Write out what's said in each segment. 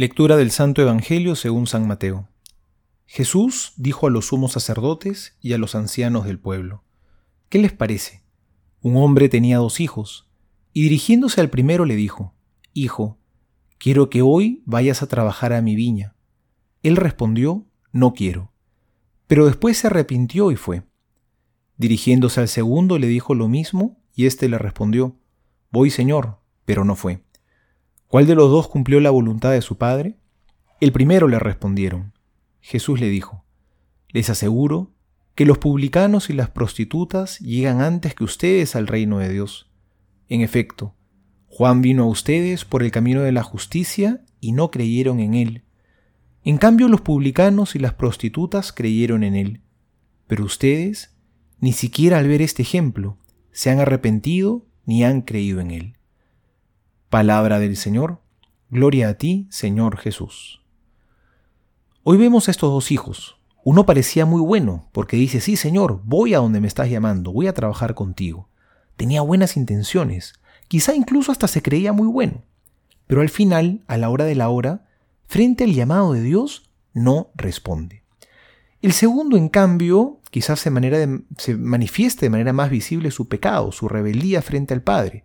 Lectura del Santo Evangelio según San Mateo. Jesús dijo a los sumos sacerdotes y a los ancianos del pueblo, ¿qué les parece? Un hombre tenía dos hijos, y dirigiéndose al primero le dijo, Hijo, quiero que hoy vayas a trabajar a mi viña. Él respondió, No quiero. Pero después se arrepintió y fue. Dirigiéndose al segundo le dijo lo mismo, y éste le respondió, Voy, Señor, pero no fue. ¿Cuál de los dos cumplió la voluntad de su padre? El primero le respondieron. Jesús le dijo, Les aseguro que los publicanos y las prostitutas llegan antes que ustedes al reino de Dios. En efecto, Juan vino a ustedes por el camino de la justicia y no creyeron en él. En cambio los publicanos y las prostitutas creyeron en él. Pero ustedes, ni siquiera al ver este ejemplo, se han arrepentido ni han creído en él. Palabra del Señor. Gloria a ti, Señor Jesús. Hoy vemos a estos dos hijos. Uno parecía muy bueno, porque dice, sí, Señor, voy a donde me estás llamando, voy a trabajar contigo. Tenía buenas intenciones, quizá incluso hasta se creía muy bueno. Pero al final, a la hora de la hora, frente al llamado de Dios, no responde. El segundo, en cambio, quizás se, manera se manifieste de manera más visible su pecado, su rebeldía frente al Padre,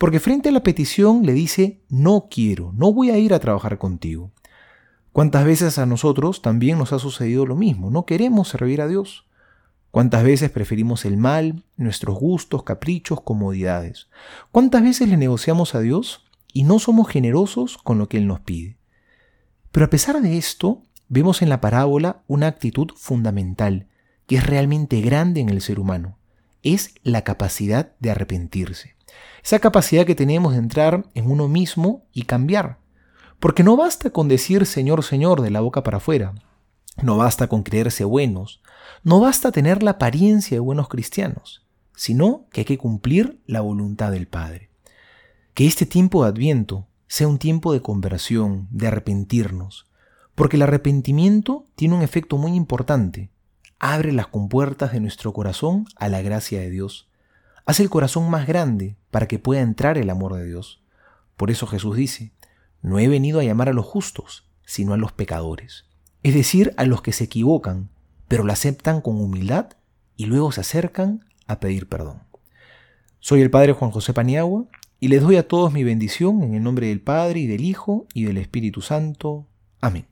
porque frente a la petición le dice, no quiero, no voy a ir a trabajar contigo. ¿Cuántas veces a nosotros también nos ha sucedido lo mismo? No queremos servir a Dios. ¿Cuántas veces preferimos el mal, nuestros gustos, caprichos, comodidades? ¿Cuántas veces le negociamos a Dios y no somos generosos con lo que Él nos pide? Pero a pesar de esto, vemos en la parábola una actitud fundamental, que es realmente grande en el ser humano. Es la capacidad de arrepentirse. Esa capacidad que tenemos de entrar en uno mismo y cambiar. Porque no basta con decir Señor, Señor de la boca para afuera. No basta con creerse buenos. No basta tener la apariencia de buenos cristianos. Sino que hay que cumplir la voluntad del Padre. Que este tiempo de Adviento sea un tiempo de conversión, de arrepentirnos. Porque el arrepentimiento tiene un efecto muy importante. Abre las compuertas de nuestro corazón a la gracia de Dios Hace el corazón más grande para que pueda entrar el amor de Dios. Por eso Jesús dice, no he venido a llamar a los justos, sino a los pecadores. Es decir, a los que se equivocan, pero la aceptan con humildad y luego se acercan a pedir perdón. Soy el Padre Juan José Paniagua y les doy a todos mi bendición en el nombre del Padre y del Hijo y del Espíritu Santo. Amén.